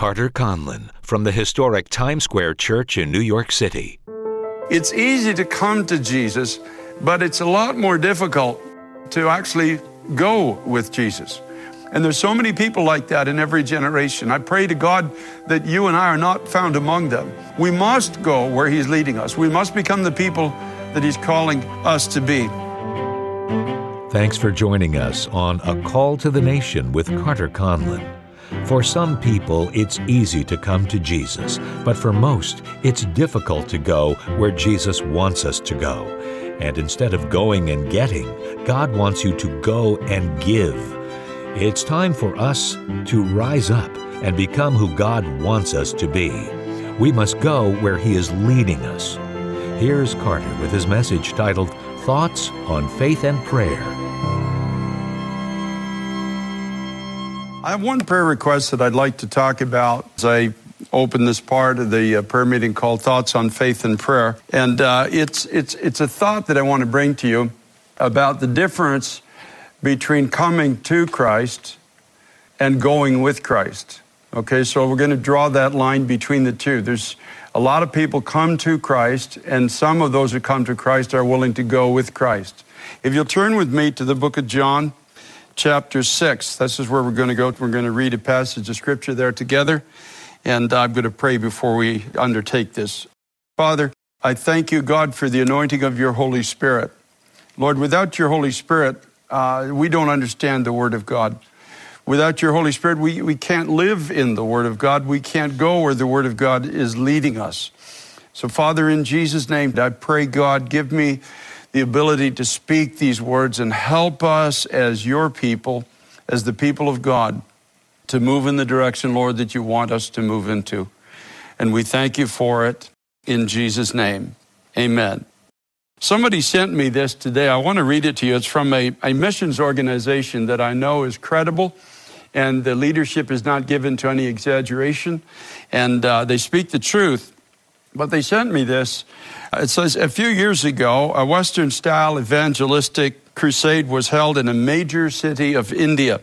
Carter Conlon from the historic Times Square Church in New York City. It's easy to come to Jesus, but it's a lot more difficult to actually go with Jesus. And there's so many people like that in every generation. I pray to God that you and I are not found among them. We must go where He's leading us. We must become the people that He's calling us to be. Thanks for joining us on A Call to the Nation with Carter Conlon. For some people, it's easy to come to Jesus, but for most, it's difficult to go where Jesus wants us to go. And instead of going and getting, God wants you to go and give. It's time for us to rise up and become who God wants us to be. We must go where He is leading us. Here's Carter with his message titled Thoughts on Faith and Prayer. I have one prayer request that I'd like to talk about as I open this part of the uh, prayer meeting called Thoughts on Faith and Prayer. And uh, it's, it's, it's a thought that I want to bring to you about the difference between coming to Christ and going with Christ. Okay, so we're going to draw that line between the two. There's a lot of people come to Christ, and some of those who come to Christ are willing to go with Christ. If you'll turn with me to the book of John, chapter 6. This is where we're going to go. We're going to read a passage of scripture there together. And I'm going to pray before we undertake this. Father, I thank you, God, for the anointing of your Holy Spirit. Lord, without your Holy Spirit, uh, we don't understand the Word of God. Without your Holy Spirit, we, we can't live in the Word of God. We can't go where the Word of God is leading us. So, Father, in Jesus' name, I pray, God, give me the ability to speak these words and help us as your people, as the people of God, to move in the direction, Lord, that you want us to move into. And we thank you for it in Jesus' name. Amen. Somebody sent me this today. I want to read it to you. It's from a, a missions organization that I know is credible and the leadership is not given to any exaggeration and uh, they speak the truth. But they sent me this it says a few years ago, a Western style evangelistic crusade was held in a major city of India.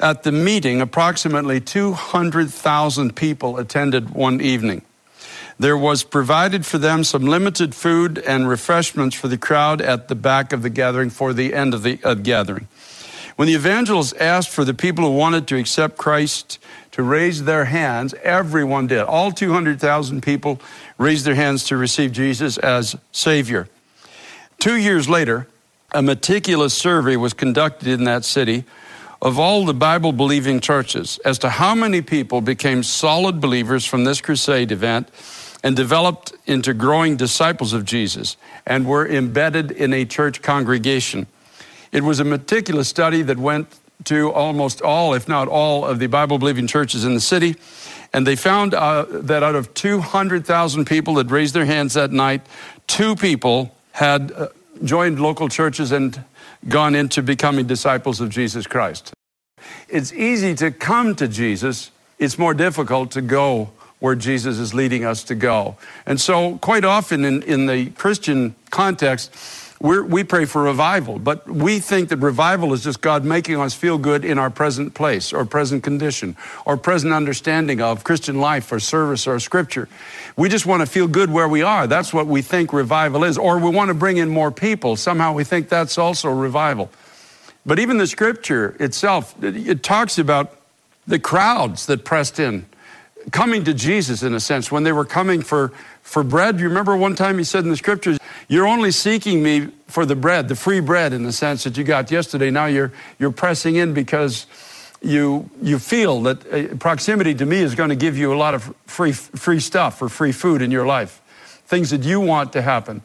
At the meeting, approximately 200,000 people attended one evening. There was provided for them some limited food and refreshments for the crowd at the back of the gathering for the end of the uh, gathering. When the evangelist asked for the people who wanted to accept Christ to raise their hands, everyone did. All 200,000 people raised their hands to receive Jesus as Savior. Two years later, a meticulous survey was conducted in that city of all the Bible believing churches as to how many people became solid believers from this crusade event and developed into growing disciples of Jesus and were embedded in a church congregation. It was a meticulous study that went to almost all, if not all, of the Bible believing churches in the city. And they found uh, that out of 200,000 people that raised their hands that night, two people had uh, joined local churches and gone into becoming disciples of Jesus Christ. It's easy to come to Jesus, it's more difficult to go where Jesus is leading us to go. And so, quite often in, in the Christian context, we're, we pray for revival, but we think that revival is just God making us feel good in our present place or present condition or present understanding of Christian life or service or scripture. We just want to feel good where we are. That's what we think revival is. Or we want to bring in more people. Somehow we think that's also revival. But even the scripture itself, it talks about the crowds that pressed in coming to Jesus in a sense when they were coming for, for bread. You remember one time he said in the scriptures, You're only seeking me for the bread, the free bread in the sense that you got yesterday. Now you're, you're pressing in because you, you feel that uh, proximity to me is going to give you a lot of free, free stuff or free food in your life, things that you want to happen.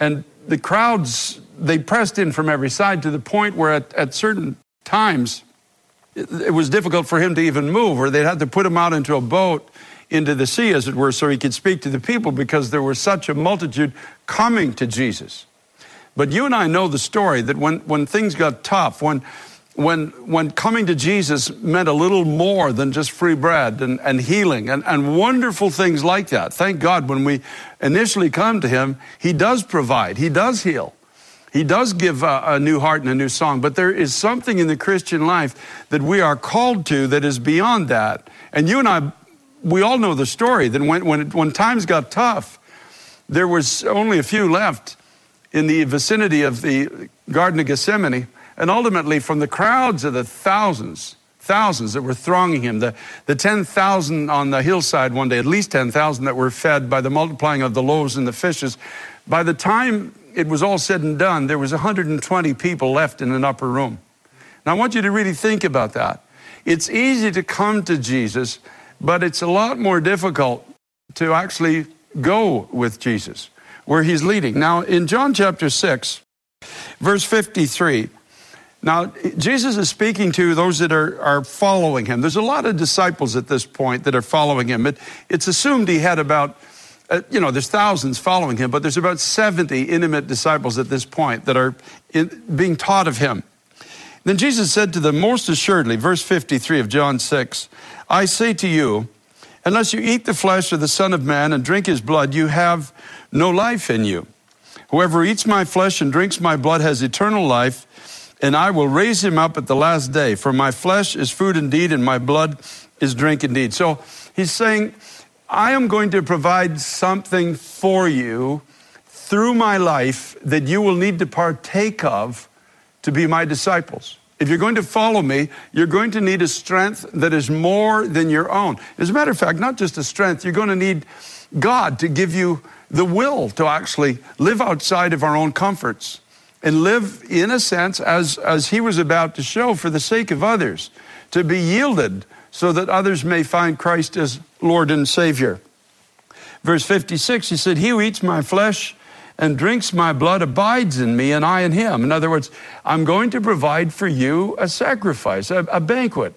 And the crowds, they pressed in from every side to the point where at, at certain times, it was difficult for him to even move, or they'd have to put him out into a boat into the sea, as it were, so he could speak to the people because there was such a multitude coming to Jesus. But you and I know the story that when, when things got tough, when, when, when coming to Jesus meant a little more than just free bread and, and healing and, and wonderful things like that. Thank God when we initially come to Him, He does provide, He does heal. He does give a, a, new heart and a new song, but there is something in the Christian life that we are called to that is beyond that. And you and I we all know the story that when, when, when times got tough, there was only a few left in the vicinity of the Garden of Gethsemane. And ultimately, from the crowds of the thousands, thousands that were thronging him, the, the 10,000 on the hillside one day, at least 10,000 that were fed by the multiplying of the loaves and the fishes, by the time it was all said and done, there was 120 people left in an upper room. Now, I want you to really think about that. It's easy to come to Jesus, but it's a lot more difficult to actually go with Jesus where he's leading. Now, in John chapter 6, verse 53, now Jesus is speaking to those that are, are following him. There's a lot of disciples at this point that are following him. It, it's assumed he had about, uh, you know, there's thousands following him, but there's about 70 intimate disciples at this point that are in, being taught of him. Then Jesus said to them, Most assuredly, verse 53 of John 6, I say to you, unless you eat the flesh of the Son of Man and drink his blood, you have no life in you. Whoever eats my flesh and drinks my blood has eternal life, and I will raise him up at the last day. For my flesh is food indeed, and my blood is drink indeed. So he's saying, I am going to provide something for you through my life that you will need to partake of to be my disciples. If you're going to follow me, you're going to need a strength that is more than your own. As a matter of fact, not just a strength, you're going to need God to give you the will to actually live outside of our own comforts and live, in a sense, as, as he was about to show, for the sake of others, to be yielded so that others may find Christ as Lord and Savior. Verse 56, he said, He who eats my flesh and drinks my blood abides in me, and I in him. In other words, I'm going to provide for you a sacrifice, a, a banquet.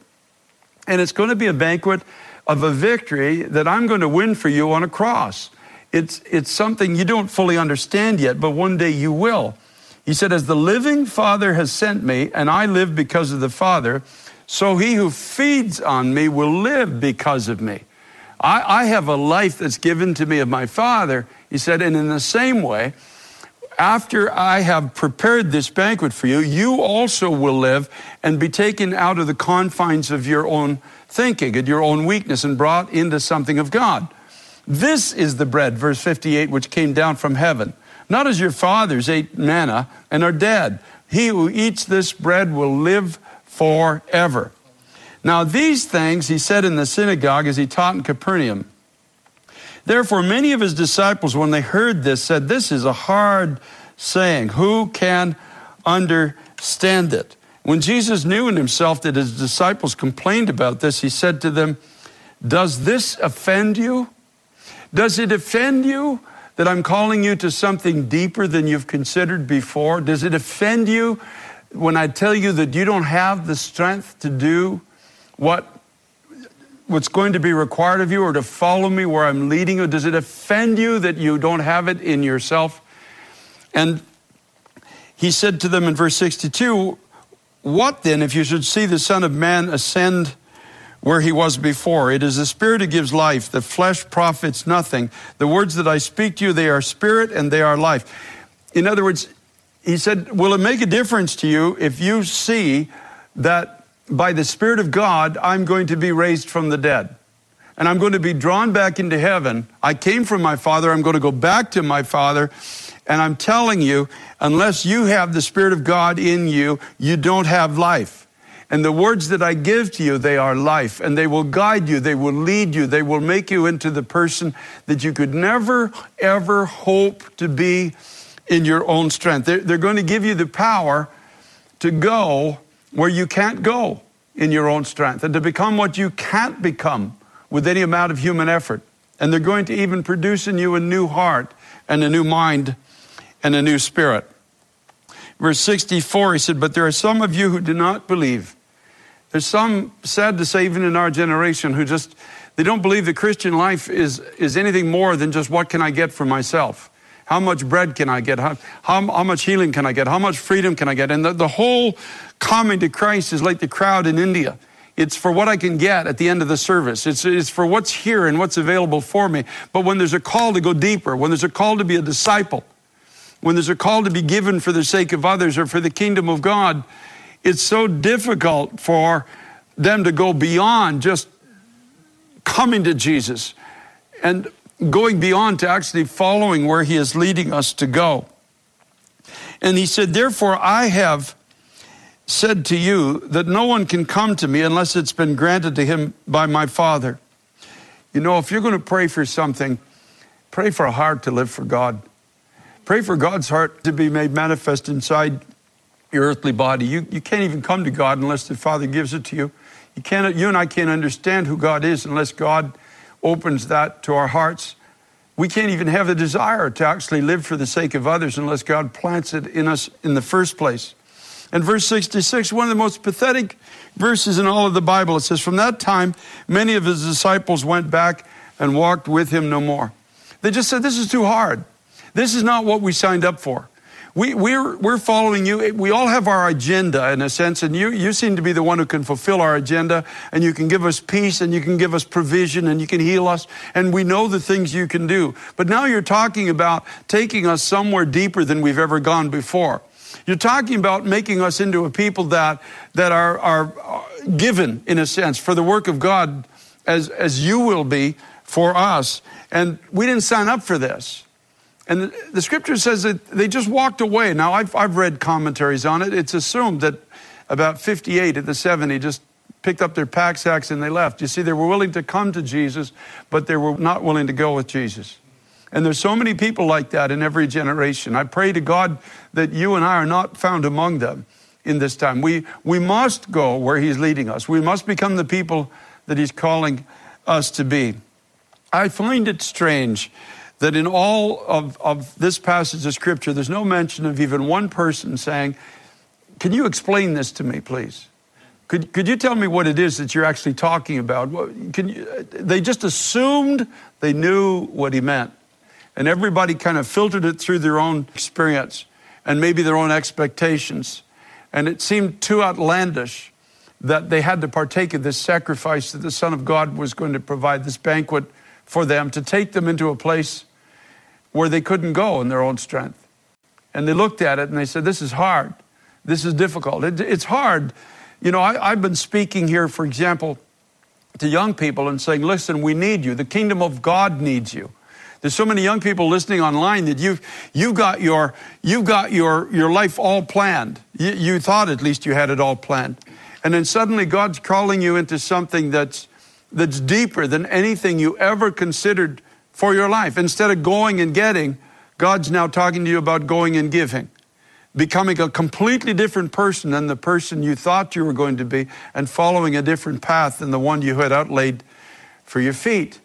And it's going to be a banquet of a victory that I'm going to win for you on a cross. It's, it's something you don't fully understand yet, but one day you will. He said, As the living Father has sent me, and I live because of the Father, so he who feeds on me will live because of me. I, I have a life that's given to me of my Father. He said, and in the same way, after I have prepared this banquet for you, you also will live and be taken out of the confines of your own thinking and your own weakness and brought into something of God. This is the bread, verse 58, which came down from heaven. Not as your fathers ate manna and are dead. He who eats this bread will live forever. Now, these things he said in the synagogue as he taught in Capernaum. Therefore, many of his disciples, when they heard this, said, This is a hard saying. Who can understand it? When Jesus knew in himself that his disciples complained about this, he said to them, Does this offend you? Does it offend you that I'm calling you to something deeper than you've considered before? Does it offend you when I tell you that you don't have the strength to do what what's going to be required of you or to follow me where I'm leading you? Does it offend you that you don't have it in yourself? And he said to them in verse 62, What then if you should see the Son of Man ascend where he was before? It is the Spirit who gives life, the flesh profits nothing. The words that I speak to you, they are spirit and they are life. In other words, he said, Will it make a difference to you if you see that by the Spirit of God, I'm going to be raised from the dead. And I'm going to be drawn back into heaven. I came from my Father. I'm going to go back to my Father. And I'm telling you, unless you have the Spirit of God in you, you don't have life. And the words that I give to you, they are life. And they will guide you. They will lead you. They will make you into the person that you could never, ever hope to be in your own strength. They're, they're going to give you the power to go where you can't go in your own strength and to become what you can't become with any amount of human effort. And they're going to even produce in you a new heart and a new mind and a new spirit. Verse 64, he said, But there are some of you who do not believe. There's some, sad to say, even in our generation, who just, they don't believe the Christian life is, is anything more than just what can I get for myself. How much bread can I get? How, how, how much healing can I get? How much freedom can I get? And the, the whole coming to Christ is like the crowd in India. It's for what I can get at the end of the service. It's, it's for what's here and what's available for me. But when there's a call to go deeper, when there's a call to be a disciple, when there's a call to be given for the sake of others or for the kingdom of God, it's so difficult for them to go beyond just coming to Jesus and going beyond to actually following where he is leading us to go. And he said, Therefore, I have said to you that no one can come to me unless it's been granted to him by my Father. You know, if you're going to pray for something, pray for a heart to live for God. Pray for God's heart to be made manifest inside your earthly body. You, you can't even come to God unless the Father gives it to you. You, can't, you and I can't understand who God is unless God opens that to our hearts. We can't even have the desire to actually live for the sake of others unless God plants it in us in the first place. And verse 66, one of the most pathetic verses in all of the Bible, it says, From that time, many of his disciples went back and walked with him no more. They just said, This is too hard. This is not what we signed up for. We, we're, we're following you. We all have our agenda in a sense, and you, you seem to be the one who can fulfill our agenda, and you can give us peace, and you can give us provision, and you can heal us, and we know the things you can do. But now you're talking about taking us somewhere deeper than we've ever gone before. You're talking about making us into a people that, that are, are uh, given, in a sense, for the work of God as, as you will be for us. And we didn't sign up for this. And the, scripture says that they just walked away. Now, I've, I've read commentaries on it. It's assumed that about 58 of the 70 just picked up their pack sacks and they left. You see, they were willing to come to Jesus, but they were not willing to go with Jesus. And there's so many people like that in every generation. I pray to God that you and I are not found among them in this time. We, we must go where He's leading us. We must become the people that He's calling us to be. I find it strange that in all of, of this passage of Scripture, there's no mention of even one person saying, Can you explain this to me, please? Could, could you tell me what it is that you're actually talking about? Can you, uh, they just assumed they knew what he meant. And everybody kind of filtered it through their own experience and maybe their own expectations. And it seemed too outlandish that they had to partake of this sacrifice that the Son of God was going to provide this banquet for them to take them into a place where they couldn't go in their own strength. And they looked at it and they said, This is hard. This is difficult. It, it's hard. You know, I, I've been speaking here, for example, to young people and saying, Listen, we need you. The kingdom of God needs you. There's so many young people listening online that you've, you've got, your, you've got your, your life all planned. You, you thought at least you had it all planned. And then suddenly God's calling you into something that's, that's deeper than anything you ever considered for your life. Instead of going and getting, God's now talking to you about going and giving, becoming a completely different person than the person you thought you were going to be, and following a different path than the one you had outlaid for your feet.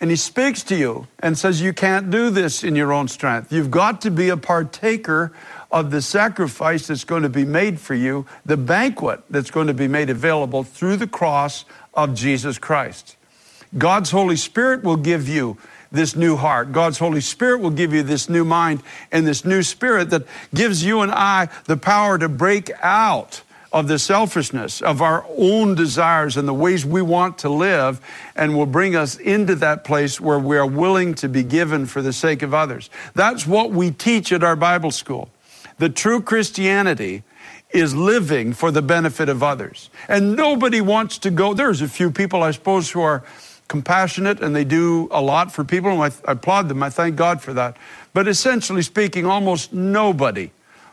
And he speaks to you and says, You can't do this in your own strength. You've got to be a partaker of the sacrifice that's going to be made for you, the banquet that's going to be made available through the cross of Jesus Christ. God's Holy Spirit will give you this new heart. God's Holy Spirit will give you this new mind and this new spirit that gives you and I the power to break out of the selfishness of our own desires and the ways we want to live and will bring us into that place where we are willing to be given for the sake of others. That's what we teach at our Bible school. The true Christianity is living for the benefit of others. And nobody wants to go. There's a few people, I suppose, who are compassionate and they do a lot for people. And I, I applaud them. I thank God for that. But essentially speaking, almost nobody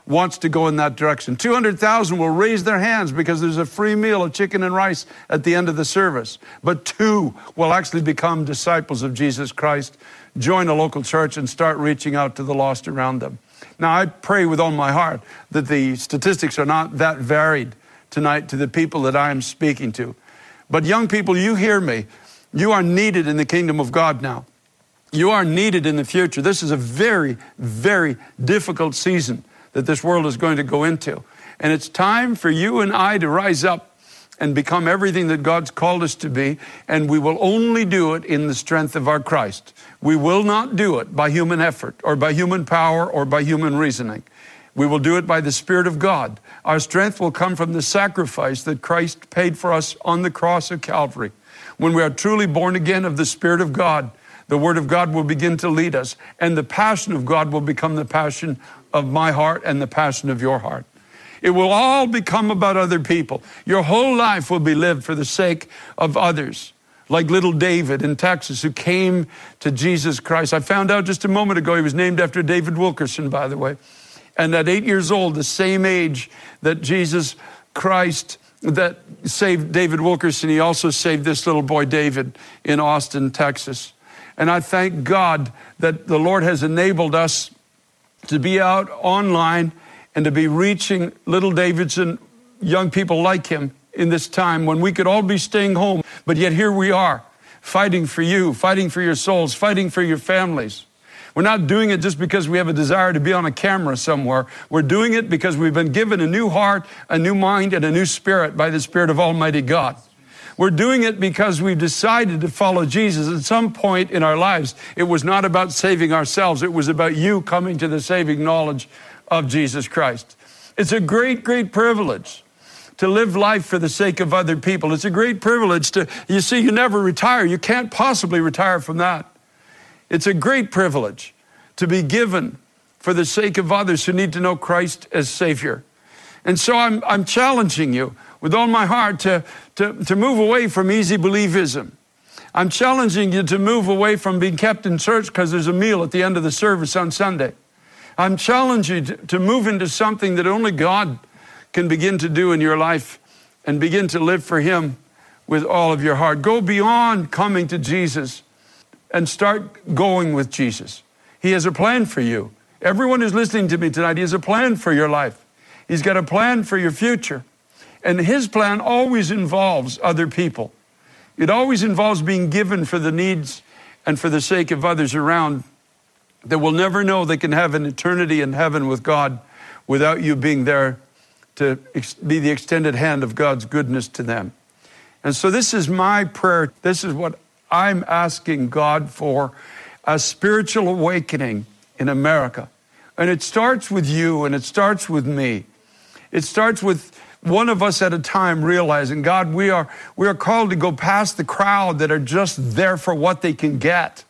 wants to go in that direction. 200,000 will raise their hands because there's a free meal of chicken and rice at the end of the service. But two will actually become disciples of Jesus Christ, join a local church, and start reaching out to the lost around them. Now, I pray with all my heart that the statistics are not that varied tonight to the people that I am speaking to. But, young people, you hear me. You are needed in the kingdom of God now. You are needed in the future. This is a very, very difficult season that this world is going to go into. And it's time for you and I to rise up and become everything that God's called us to be. And we will only do it in the strength of our Christ. We will not do it by human effort or by human power or by human reasoning. We will do it by the Spirit of God. Our strength will come from the sacrifice that Christ paid for us on the cross of Calvary. When we are truly born again of the Spirit of God, the Word of God will begin to lead us, and the passion of God will become the passion of my heart and the passion of your heart. It will all become about other people. Your whole life will be lived for the sake of others. like little David in Texas who came to Jesus Christ. I found out just a moment ago he was named after David Wilkerson, by the way. And at eight years old, the same age that Jesus Christ that saved David Wilkerson, he also saved this little boy David in Austin, Texas. And I thank God that the Lord has enabled us to be out online and to be reaching little Davidson, young people like him in this time when we could all be staying home, but yet here we are fighting for you, fighting for your souls, fighting for your families. We're not doing it just because we have a desire to be on a camera somewhere. We're doing it because we've been given a new heart, a new mind, and a new spirit by the Spirit of Almighty God. We're doing it because we've decided to follow Jesus. At some point in our lives, it was not about saving ourselves, it was about you coming to the saving knowledge of Jesus Christ. It's a great, great privilege to live life for the sake of other people. It's a great privilege to, you see, you never retire. You can't possibly retire from that. It's a great privilege to be given for the sake of others who need to know Christ as Savior. And so I'm, I'm challenging you with all my heart to, to, to move away from easy believism. I'm challenging you to move away from being kept in church because there's a meal at the end of the service on Sunday. I'm challenging you to, to move into something that only God can begin to do in your life and begin to live for Him with all of your heart. Go beyond coming to Jesus and start going with Jesus. He has a plan for you. Everyone who's listening to me tonight, He has a plan for your life. He's got a plan for your future. And His plan always involves other people. It always involves being given for the needs and for the sake of others around that will never know they can have an eternity in heaven with God without you being there to be the extended hand of God's goodness to them. And so, this is my prayer. This is what I'm asking God for a spiritual awakening in America. And it starts with you and it starts with me. It starts with one of us at a time realizing, God, we are, we are called to go past the crowd that are just there for what they can get.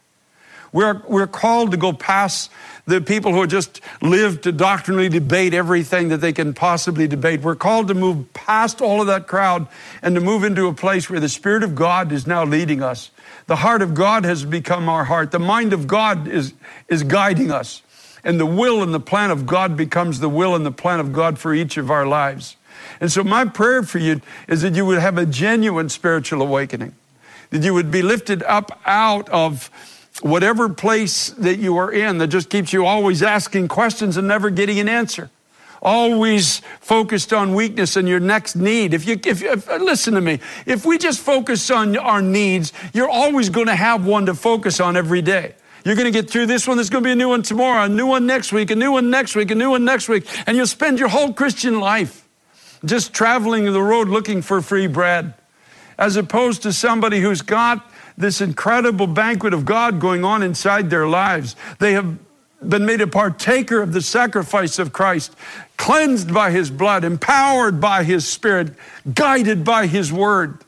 We're, we're called to go past the people who just live to doctrinally debate everything that they can possibly debate. We're called to move past all of that crowd and to move into a place where the Spirit of God is now leading us. The heart of God has become our heart. The mind of God is, is guiding us. And the will and the plan of God becomes the will and the plan of God for each of our lives. And so, my prayer for you is that you would have a genuine spiritual awakening, that you would be lifted up out of whatever place that you are in that just keeps you always asking questions and never getting an answer. Always focused on weakness and your next need. If you, if, if uh, listen to me, if we just focus on our needs, you're always going to have one to focus on every day. You're going to get through this one. There's going to be a new one tomorrow, a new one next week, a new one next week, a new one next week. And you'll spend your whole Christian life just traveling the road looking for free bread, as opposed to somebody who's got this incredible banquet of God going on inside their lives. They have been made a partaker of the sacrifice of Christ, cleansed by his blood, empowered by his spirit, guided by his word.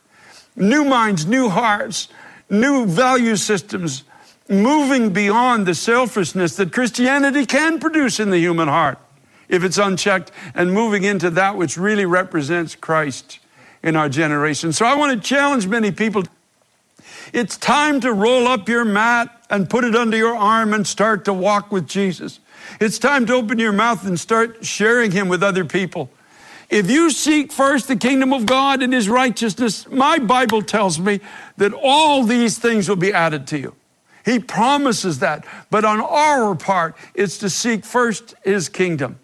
New minds, new hearts, new value systems, moving beyond the selfishness that Christianity can produce in the human heart if it's unchecked, and moving into that which really represents Christ in our generation. So I want to challenge many people it's time to roll up your mat and put it under your arm and start to walk with Jesus. It's time to open your mouth and start sharing Him with other people. If you seek first the kingdom of God and His righteousness, my Bible tells me that all these things will be added to you. He promises that. But on our part, it's to seek first His kingdom,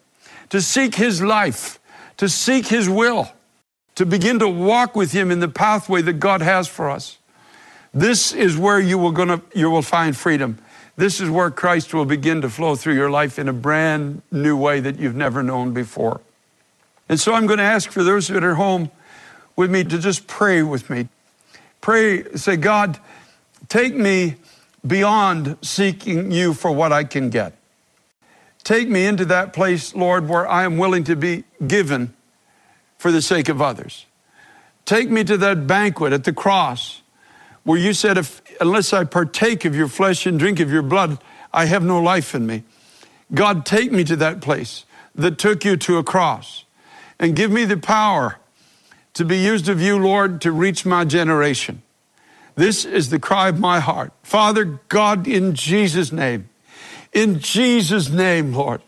to seek His life, to seek His will, to begin to walk with Him in the pathway that God has for us. This is where you will, gonna, you will find freedom. This is where Christ will begin to flow through your life in a brand new way that you've never known before. And so I'm going to ask for those that are home with me to just pray with me. Pray, say, God, take me beyond seeking you for what I can get. Take me into that place, Lord, where I am willing to be given for the sake of others. Take me to that banquet at the cross where you said, if, unless I partake of your flesh and drink of your blood, I have no life in me. God, take me to that place that took you to a cross and give me the power to be used of you, Lord, to reach my generation. This is the cry of my heart. Father God, in Jesus' name, in Jesus' name, Lord.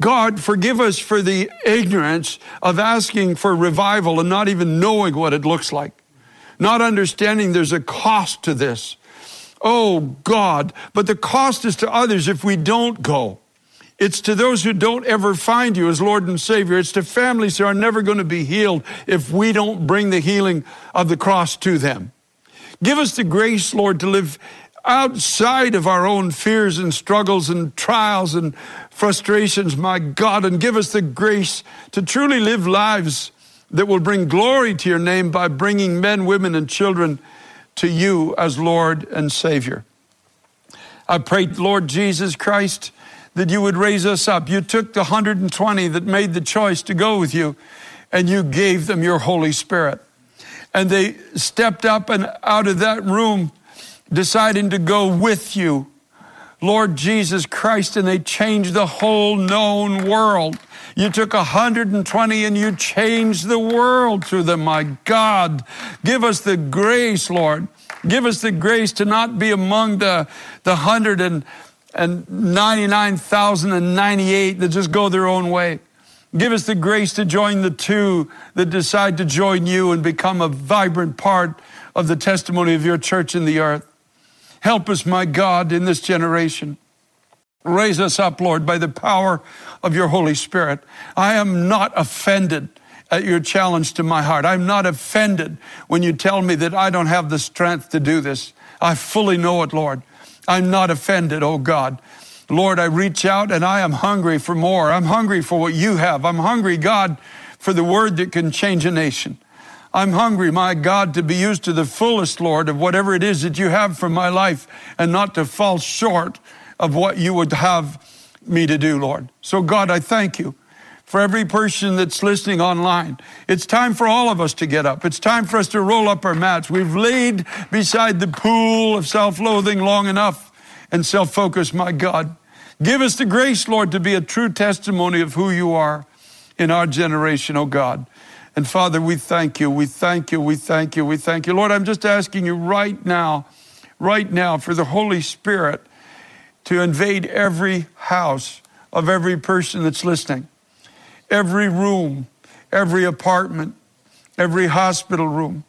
God, forgive us for the ignorance of asking for revival and not even knowing what it looks like, not understanding there's a cost to this. Oh God, but the cost is to others if we don't go. It's to those who don't ever find you as Lord and Savior. It's to families who are never going to be healed if we don't bring the healing of the cross to them. Give us the grace, Lord, to live outside of our own fears and struggles and trials and frustrations, my God, and give us the grace to truly live lives that will bring glory to your name by bringing men, women, and children to you as Lord and Savior. I pray, Lord Jesus Christ, that you would raise us up. You took the 120 that made the choice to go with you, and you gave them your Holy Spirit. And they stepped up and out of that room, deciding to go with you, Lord Jesus Christ, and they changed the whole known world. You took 120 and you changed the world through them, my God. Give us the grace, Lord. Give us the grace to not be among the, the 100 and and 99,098 that just go their own way. Give us the grace to join the two that decide to join you and become a vibrant part of the testimony of your church in the earth. Help us, my God, in this generation. Raise us up, Lord, by the power of your Holy Spirit. I am not offended at your challenge to my heart. I'm not offended when you tell me that I don't have the strength to do this. I fully know it, Lord. I'm not offended, oh God. Lord, I reach out and I am hungry for more. I'm hungry for what you have. I'm hungry, God, for the word that can change a nation. I'm hungry, my God, to be used to the fullest, Lord, of whatever it is that you have for my life and not to fall short of what you would have me to do, Lord. So, God, I thank you for every person that's listening online. It's time for all of us to get up. It's time for us to roll up our mats. We've laid beside the pool of self loathing long enough and self focus, my God. Give us the grace, Lord, to be a true testimony of who you are in our generation, oh God. And Father, we thank you, we thank you, we thank you, we thank you. Lord, I'm just asking you right now, right now, for the Holy Spirit to invade every house of every person that's listening every room, every apartment, every hospital room,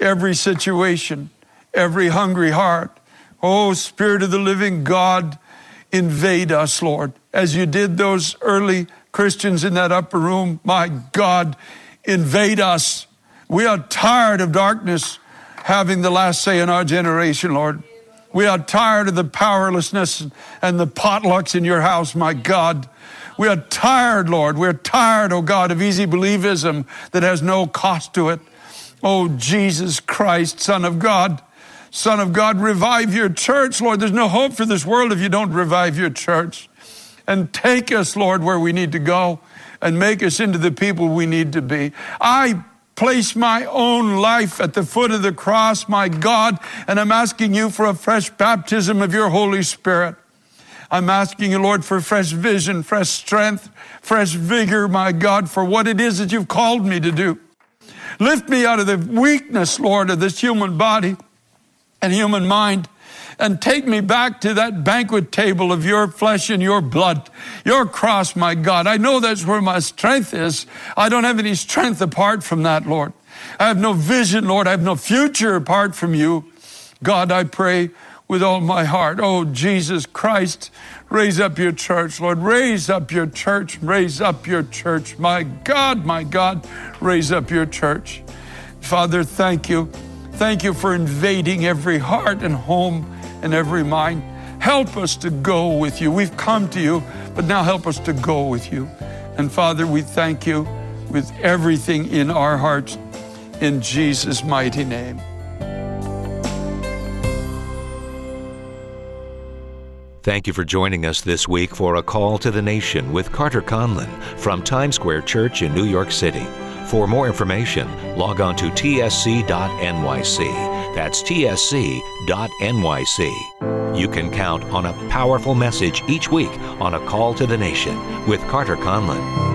every situation, every hungry heart. Oh, Spirit of the living God, invade us, Lord, as you did those early Christians in that upper room. My God, invade us. We are tired of darkness having the last say in our generation, Lord. We are tired of the powerlessness and the potlucks in your house, my God. We are tired, Lord. We're tired, oh God, of easy believism that has no cost to it. Oh, Jesus Christ, Son of God, Son of God, revive your church, Lord. There's no hope for this world if you don't revive your church. And take us, Lord, where we need to go and make us into the people we need to be. I place my own life at the foot of the cross, my God, and I'm asking you for a fresh baptism of your Holy Spirit. I'm asking you, Lord, for fresh vision, fresh strength, fresh vigor, my God, for what it is that you've called me to do. Lift me out of the weakness, Lord, of this human body and human mind and take me back to that banquet table of your flesh and your blood, your cross, my God. I know that's where my strength is. I don't have any strength apart from that, Lord. I have no vision, Lord. I have no future apart from you. God, I pray with all my heart. Oh, Jesus Christ, raise up your church, Lord. Raise up your church. Raise up your church. My God, my God, raise up your church. Father, thank you. Thank you for invading every heart and home and every mind. Help us to go with you. We've come to you, but now help us to go with you. And Father, we thank you with everything in our hearts in Jesus' mighty name. Thank you for joining us this week for A Call to the Nation with Carter Conlon from Times Square Church in New York City. For more information, log on to tsc.nyc. That's tsc.nyc. You can count on a powerful message each week on A Call to the Nation with Carter Conlon.